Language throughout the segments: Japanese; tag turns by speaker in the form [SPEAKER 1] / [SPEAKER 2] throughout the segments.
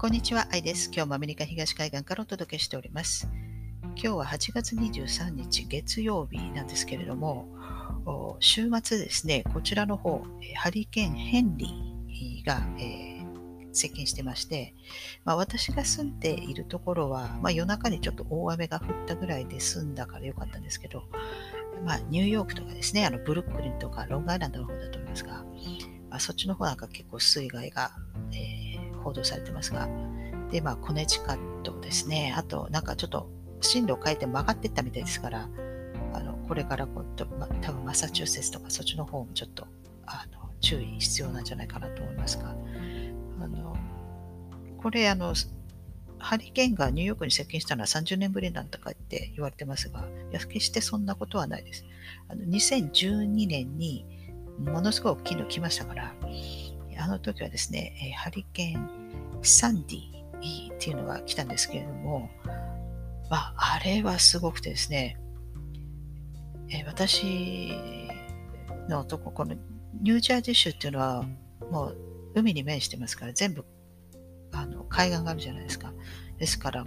[SPEAKER 1] こんにちは、アイです。今日もアメリカ東海岸からお届けしております。今日は8月23日月曜日なんですけれども、週末ですね、こちらの方、ハリケーン・ヘンリーが、えー、接近してまして、まあ、私が住んでいるところは、まあ、夜中にちょっと大雨が降ったぐらいで済んだからよかったんですけど、まあ、ニューヨークとかですね、あのブルックリンとかロングアイランドの方だと思いますが、まあ、そっちの方なんか結構水害が、えー報道されてますが、で、まあ、コネチカットですね。あと、なんかちょっと進路を変えて曲がっていったみたいですから、あのこれからこう、ま、多分マサチューセッツとかそっちの方もちょっとあの注意必要なんじゃないかなと思いますが、あのこれあの、ハリケーンがニューヨークに接近したのは30年ぶりなんとかって言われてますが、いや決してそんなことはないです。あの2012年にものすごい大きいの来ましたから、あの時はですね、ハリケーンサンディっていうのが来たんですけれども、まあ、あれはすごくてですね、え私のとこ、このニュージャージー州っていうのはもう海に面してますから全部あの海岸があるじゃないですか。ですから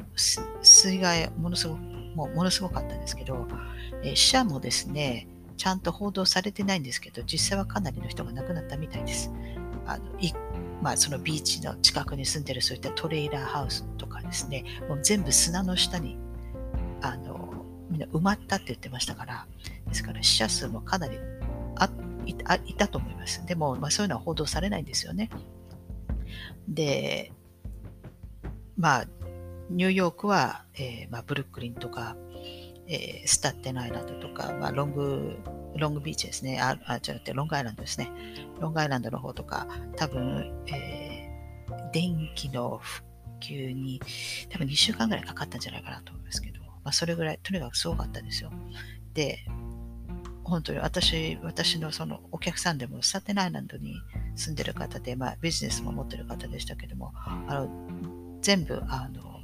[SPEAKER 1] 水害ものすごくもうものすごかったんですけど、え死者もですね、ちゃんと報道されてないんですけど、実際はかなりの人が亡くなったみたいです。あのいまあ、そのビーチの近くに住んでるそういったトレーラーハウスとかですね、もう全部砂の下にあのみんな埋まったって言ってましたから、ですから死者数もかなりあいたいたと思います。でも、まあ、そういうのは報道されないんですよね。で、まあ、ニューヨークは、えーまあ、ブルックリンとか、えー、スタッテンアイランドとか、まあ、ロングロングビーチですね。あ、あ違って、ロングアイランドですね。ロングアイランドの方とか、多分、えー、電気の復旧に、多分2週間ぐらいかかったんじゃないかなと思いますけど、まあ、それぐらい、とにかくすごかったですよ。で、本当に私、私のそのお客さんでも、スタテナアイランドに住んでる方で、まあ、ビジネスも持ってる方でしたけども、あの全部、あの、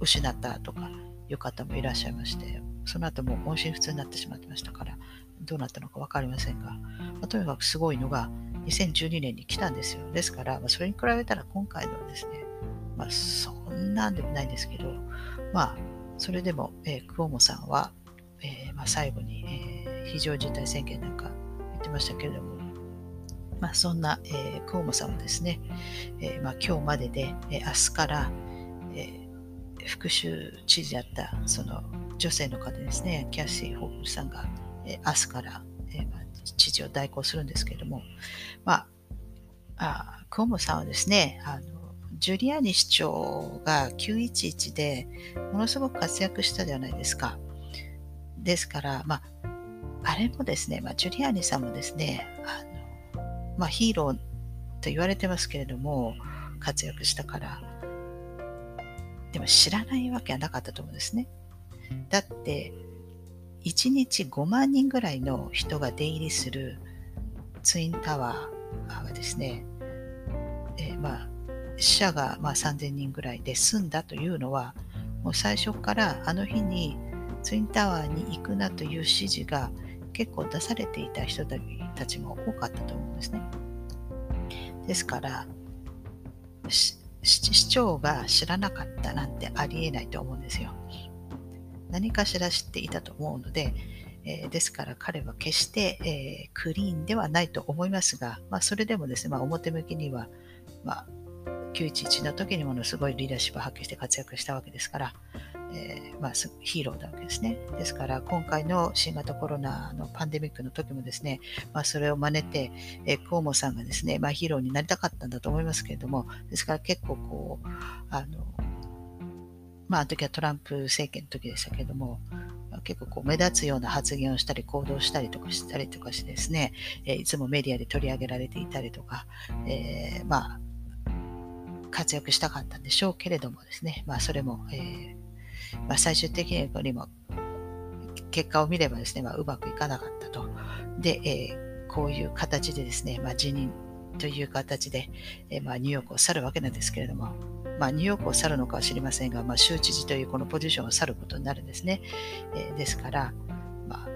[SPEAKER 1] 失ったとかいう方もいらっしゃいまして、その後も音信不通になってしまってましたから、どうなったのか分かりませんが、まあ、とにかくすごいのが2012年に来たんですよ。ですから、まあ、それに比べたら今回のはですね、まあ、そんなんでもないんですけど、まあ、それでも、えー、クオモさんは、えー、まあ、最後に、えー、非常事態宣言なんか言ってましたけれども、まあ、そんな、えー、クオモさんはですね、えーまあ、今日までで、えー、明日から、えー、副州知事だったその女性の方ですね、キャッシー・ホークルさんが、え明日から、えまあ、知事を代行するんですけれども、まあ、あクオモさんはですね、あのジュリアーニ市長が911でものすごく活躍したじゃないですか。ですから、まあ、あれもですね、まあ、ジュリアーニさんもですね、あのまあ、ヒーローと言われてますけれども、活躍したから、でも知らないわけはなかったと思うんですね。だって、1日5万人ぐらいの人が出入りするツインタワーがですね、えー、まあ、死者がまあ3000人ぐらいで済んだというのは、もう最初からあの日にツインタワーに行くなという指示が結構出されていた人たちも多かったと思うんですね。ですから、市長が知らなかったなんてありえないと思うんですよ。何かしら知っていたと思うので、えー、ですから彼は決して、えー、クリーンではないと思いますが、まあ、それでもですね、まあ、表向きには、まあ、911の時にものすごいリーダーシップを発揮して活躍したわけですから、えー、まあ、ヒーローなわけですね。ですから今回の新型コロナのパンデミックの時もですね、まあ、それを真似て、えー、コウモさんがですね、まあ、ヒーローになりたかったんだと思いますけれども、ですから結構こう、あの、まあ、あの時はトランプ政権の時でしたけれども、結構こう目立つような発言をしたり行動したりとかしたりとかしてですね、えいつもメディアで取り上げられていたりとか、え、まあ、活躍したかったんでしょうけれどもですね、まあ、それも、えー、まあ、最終的にも結果を見ればですね、まあ、うまくいかなかったと。で、えー、こういう形でですね、まあ、辞任という形で、えー、まあ、ニューヨークを去るわけなんですけれども、まあ、ニューヨークを去るのかは知りませんが、まあ、州知事というこのポジションを去ることになるんですね。えー、ですから、ま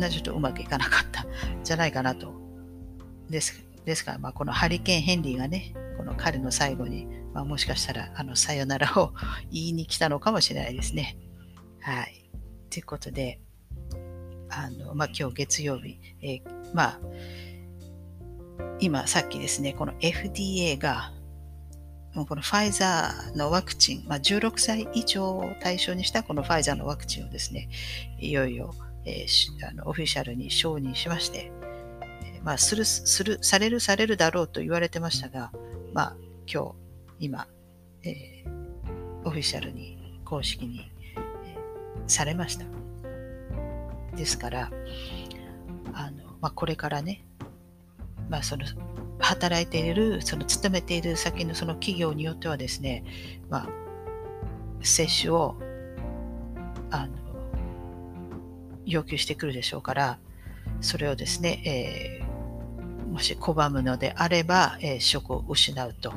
[SPEAKER 1] あ、ちょっとうまくいかなかったじゃないかなと。ですですから、まあ、このハリケーン・ヘンリーがね、この彼の最後に、まあ、もしかしたらあのさよならを 言いに来たのかもしれないですね。はい。ということで、あのまあ、今日月曜日、えー、まあ、今さっきですね、この FDA がもうこのファイザーのワクチン、まあ、16歳以上を対象にしたこのファイザーのワクチンをですね、いよいよ、えー、あのオフィシャルに承認しまして、まあ、する、する、される、されるだろうと言われてましたが、まあ、今日、今、えー、オフィシャルに、公式に、えされました。ですから、あの、まあ、これからね、まあ、その働いている、その勤めている先のその企業によってはですね、まあ、接種をあの要求してくるでしょうから、それをですね、えー、もし拒むのであれば、えー、職を失うと、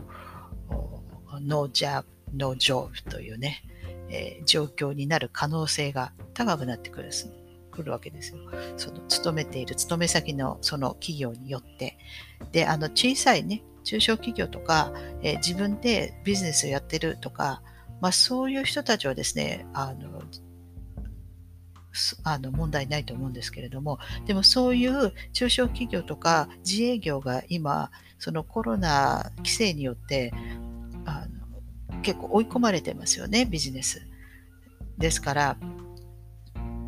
[SPEAKER 1] no job, no job というね、えー、状況になる可能性が高くなってくる、くるわけですよ。その勤めている勤め先のその企業によって。で、あの小さいね、中小企業とか、えー、自分でビジネスをやってるとか、まあ、そういう人たちはですね、あの、あの問題ないと思うんですけれども、でもそういう中小企業とか自営業が今、そのコロナ規制によってあの結構追い込まれてますよね、ビジネス。ですから、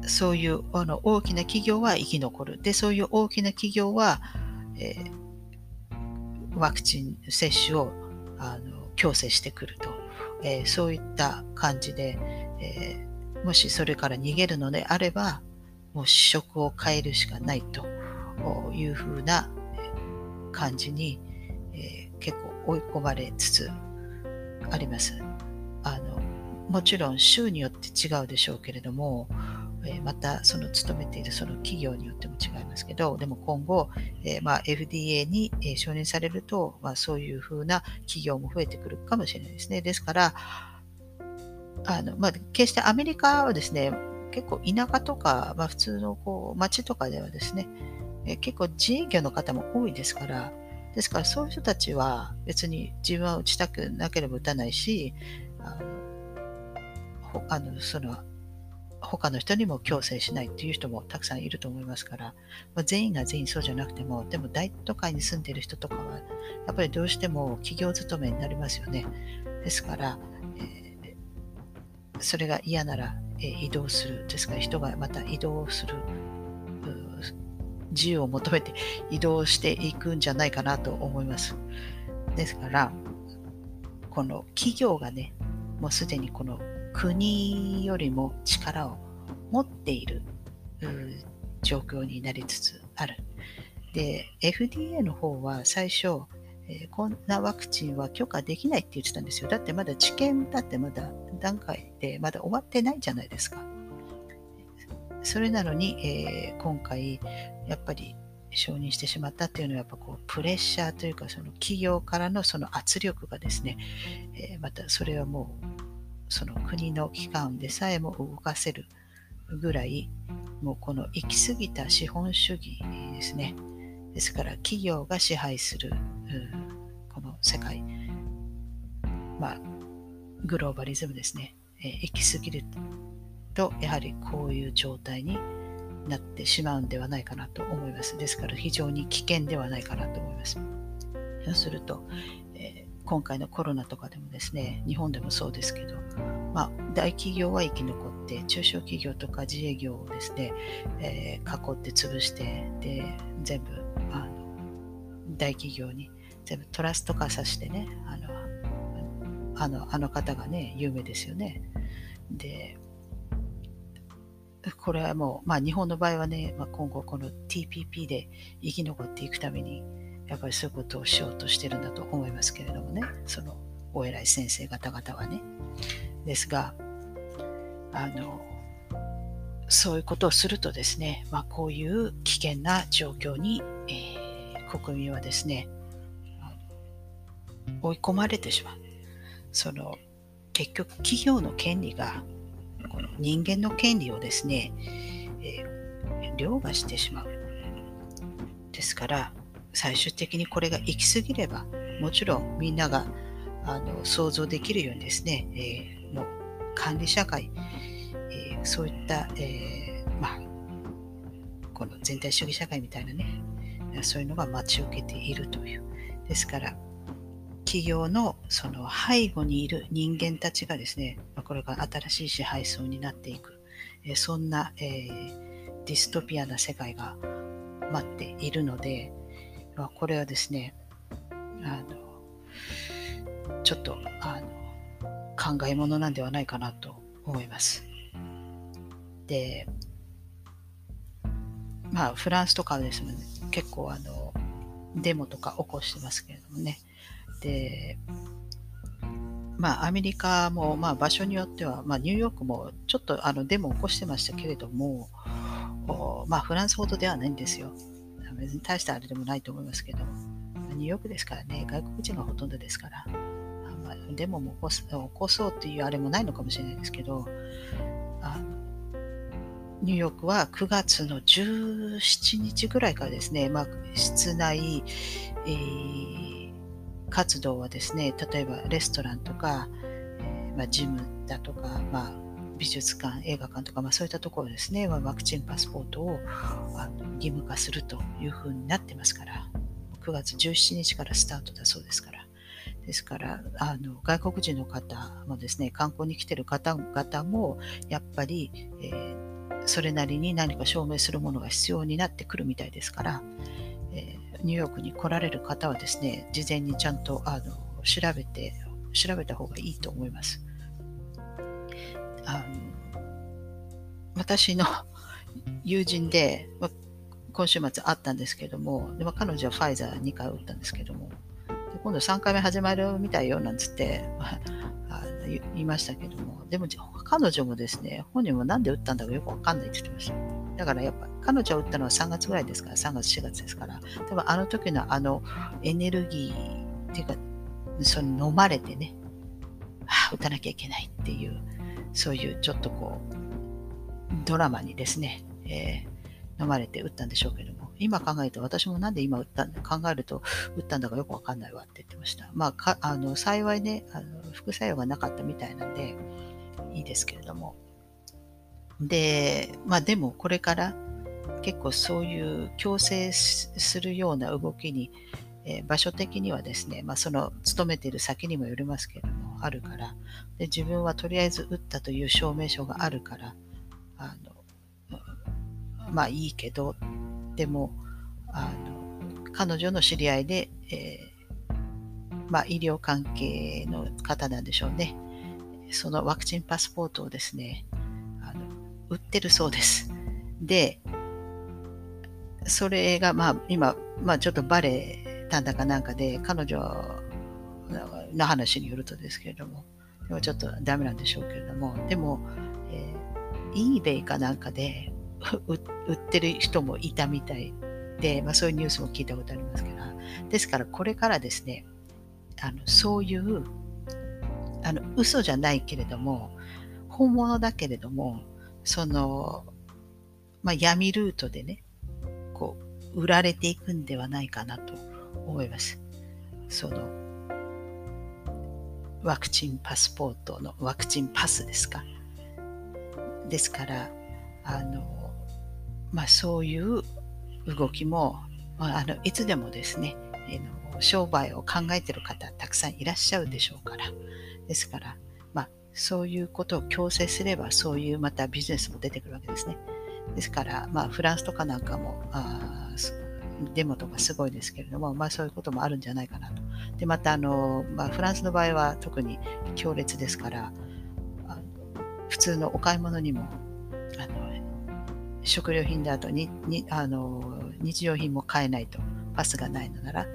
[SPEAKER 1] そういうあの大きな企業は生き残る。で、そういう大きな企業は、えー、ワクチン接種をあの強制してくると、えー、そういった感じで、えー、もしそれから逃げるのであれば、もう職を変えるしかないというふうな感じに、えー、結構追い込まれつつあります。あのもちろん州によって違うでしょうけれども、えまたその勤めているその企業によっても違いますけど、でも今後、えまあ、FDA に、え承認されると、まあ、そういうふうな企業も増えてくるかもしれないですね。ですから、あのまあ、決してアメリカはですね、結構田舎とか、まあ、普通のこう町とかではですね、え結構自営業の方も多いですから、ですからそういう人たちは別に自分は打ちたくなければ打たないし、あのあのその他の人にも強制しないっていう人もたくさんいると思いますから、まあ、全員が全員そうじゃなくても、でも大都会に住んでいる人とかは、やっぱりどうしても企業勤めになりますよね。ですから、それが嫌なら、えー、移動する。ですから人がまた移動する。自由を求めて 移動していくんじゃないかなと思います。ですから、この企業がね、もうすでにこの国よりも力を持っている状況になりつつある。で、FDA の方は最初、えー、こんなワクチンは許可できないって言ってたんですよ。だってまだ治験だってまだ段階でまだ終わってないじゃないですか。それなのに、えー、今回やっぱり承認してしまったっていうのはやっぱこうプレッシャーというかその企業からのその圧力がですね、えー、またそれはもうその国の機関でさえも動かせるぐらい、もうこの行き過ぎた資本主義ですね。ですから企業が支配するこの世界、まあ、グローバリズムですね。え行き過ぎると、やはりこういう状態になってしまうんではないかなと思います。ですから非常に危険ではないかなと思います。そうするとえ、今回のコロナとかでもですね、日本でもそうですけど、まあ、大企業は生き残って、中小企業とか自営業をですね、えー、囲って潰して、で、全部、あの、大企業に全部トラスト化させてね、あの、あの、あの方がね、有名ですよね。で、これはもう、まあ日本の場合はね、まあ、今後この TPP で生き残っていくために、やっぱりそういうことをしようとしてるんだと思いますけれどもね、そのお偉い先生方々はね。ですが、あの、そういうことをするとですね、まあ、こういう危険な状況に、えー、国民はですね、追い込まれてしまう。その結局企業の権利がこの人間の権利をですね、えー、凌駕してしまう。ですから、最終的にこれが行き過ぎれば、もちろんみんながあの想像できるようにですね、えー、の管理社会、えー、そういった、えー、まあ、この全体主義社会みたいなね、そういうのが待ち受けているという。ですから、企業のその背後にいる人間たちがですね、これが新しい支配層になっていく、そんな、えー、ディストピアな世界が待っているので、これはですね、あのちょっとあの考えものなんではないかなと思います。で、まあ、フランスとかですね、結構あのデモとか起こしてますけれどもね。で、まあ、アメリカも、まあ、場所によっては、まあ、ニューヨークもちょっとあのデモを起こしてましたけれども、まあ、フランスほどではないんですよ。別に大したあれでもないと思いますけど、ニューヨークですからね、外国人がほとんどですから、まあ、デモも起こす起こそうっていうあれもないのかもしれないですけど、あニューヨークは9月の17日ぐらいからですね、まあ、室内、えー、活動はですね、例えばレストランとか、えー、まあ、ジムだとか、まあ、美術館、映画館とか、まあ、そういったところですね、まあ、ワクチンパスポートを義務化するというふうになってますから、9月17日からスタートだそうですから。ですからあの外国人の方もですね観光に来てる方々もやっぱり、えー、それなりに何か証明するものが必要になってくるみたいですから、ニューヨークに来られる方はですね事前にちゃんとあの調べて調べた方がいいと思います。あの私の 友人で、ま今週末あったんですけども、でま彼女はファイザー2回打ったんですけども、で今度3回目始まるみたいよなんつって、あ言いましたけども、でも彼女もですね、本人もなんで打ったんだかよくわかんないって言ってました。だからやっぱ彼女は打ったのは3月ぐらいですから、3月、4月ですから、多分あの時のあのエネルギーっていうか、その飲まれてね、ああ、打たなきゃいけないっていう、そういうちょっとこう、ドラマにですね、えー、飲まれて打ったんでしょうけども、今考えると私もなんで今打ったんだ、考えると打ったんだかよくわかんないわって言ってました。まあ、あの幸いねあの、副作用がなかったみたいなんで、いいですけれども。で、まあでもこれから結構そういう強制するような動きに、えー、場所的にはですね、まあ、その勤めている先にもよりますけれども、あるからで、自分はとりあえず打ったという証明書があるから、あのまあいいけど、でも、あの彼女の知り合いで、えー、まあ、医療関係の方なんでしょうね。そのワクチンパスポートをですね、売ってるそうです。で、それがまあ今、まあちょっとバレたんだかなんかで、彼女の話によるとですけれども、でもちょっとダメなんでしょうけれども、でも、えー、eBay かなんかで 売ってる人もいたみたいで、まあ、そういうニュースも聞いたことありますけど、ですからこれからですね、あのそういうあの嘘じゃないけれども、本物だけれども、その、まあ、闇ルートでね、こう、売られていくんではないかなと思います。その、ワクチンパスポートのワクチンパスですか？ですから、あの、まあ、そういう動きも、まあ、あのいつでもですね、えの商売を考えている方たくさんいらっしゃるでしょうから、ですから、そういうことを強制すれば、そういうまたビジネスも出てくるわけですね。ですから、まあ、フランスとかなんかも、あデモとかすごいですけれども、まあ、そういうこともあるんじゃないかなと。で、また、あの、まあ、フランスの場合は特に強烈ですから、普通のお買い物にも、あの、食料品だとににあの日用品も買えないと、パスがないのなら、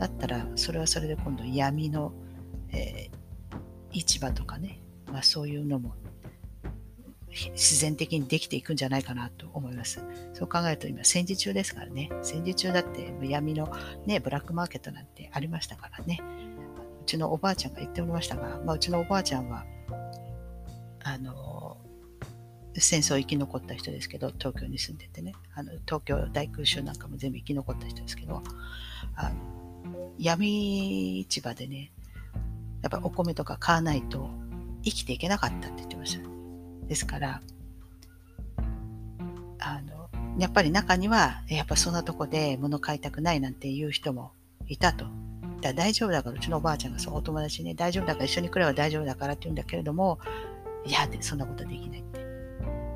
[SPEAKER 1] だったら、それはそれで今度闇の、えー、市場とかね、まあ、そういうのも自然的にできていくんじゃないかなと思います。そう考えると今戦時中ですからね。戦時中だって闇のね、ブラックマーケットなんてありましたからね。うちのおばあちゃんが言っておりましたが、まあ、うちのおばあちゃんは、あの、戦争生き残った人ですけど、東京に住んでてね、あの東京大空襲なんかも全部生き残った人ですけど、あの闇市場でね、やっぱお米とか買わないと生きていけなかったって言ってました。ですから、あの、やっぱり中には、やっぱそんなとこで物買いたくないなんていう人もいたと。だ大丈夫だから、うちのおばあちゃんがそう、お友達ね、大丈夫だから一緒に来れば大丈夫だからって言うんだけれども、いや、そんなことできないって。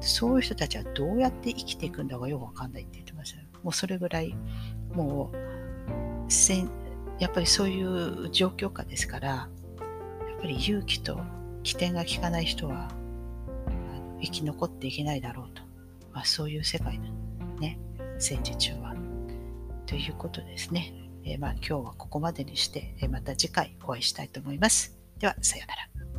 [SPEAKER 1] そういう人たちはどうやって生きていくんだかよくわかんないって言ってました。もうそれぐらい、もう、せんやっぱりそういう状況下ですから、やっぱり勇気と起点が効かない人は生き残っていけないだろうと。まあ、そういう世界のね、戦時中は。ということですね。えー、まあ今日はここまでにして、えまた次回お会いしたいと思います。では、さようなら。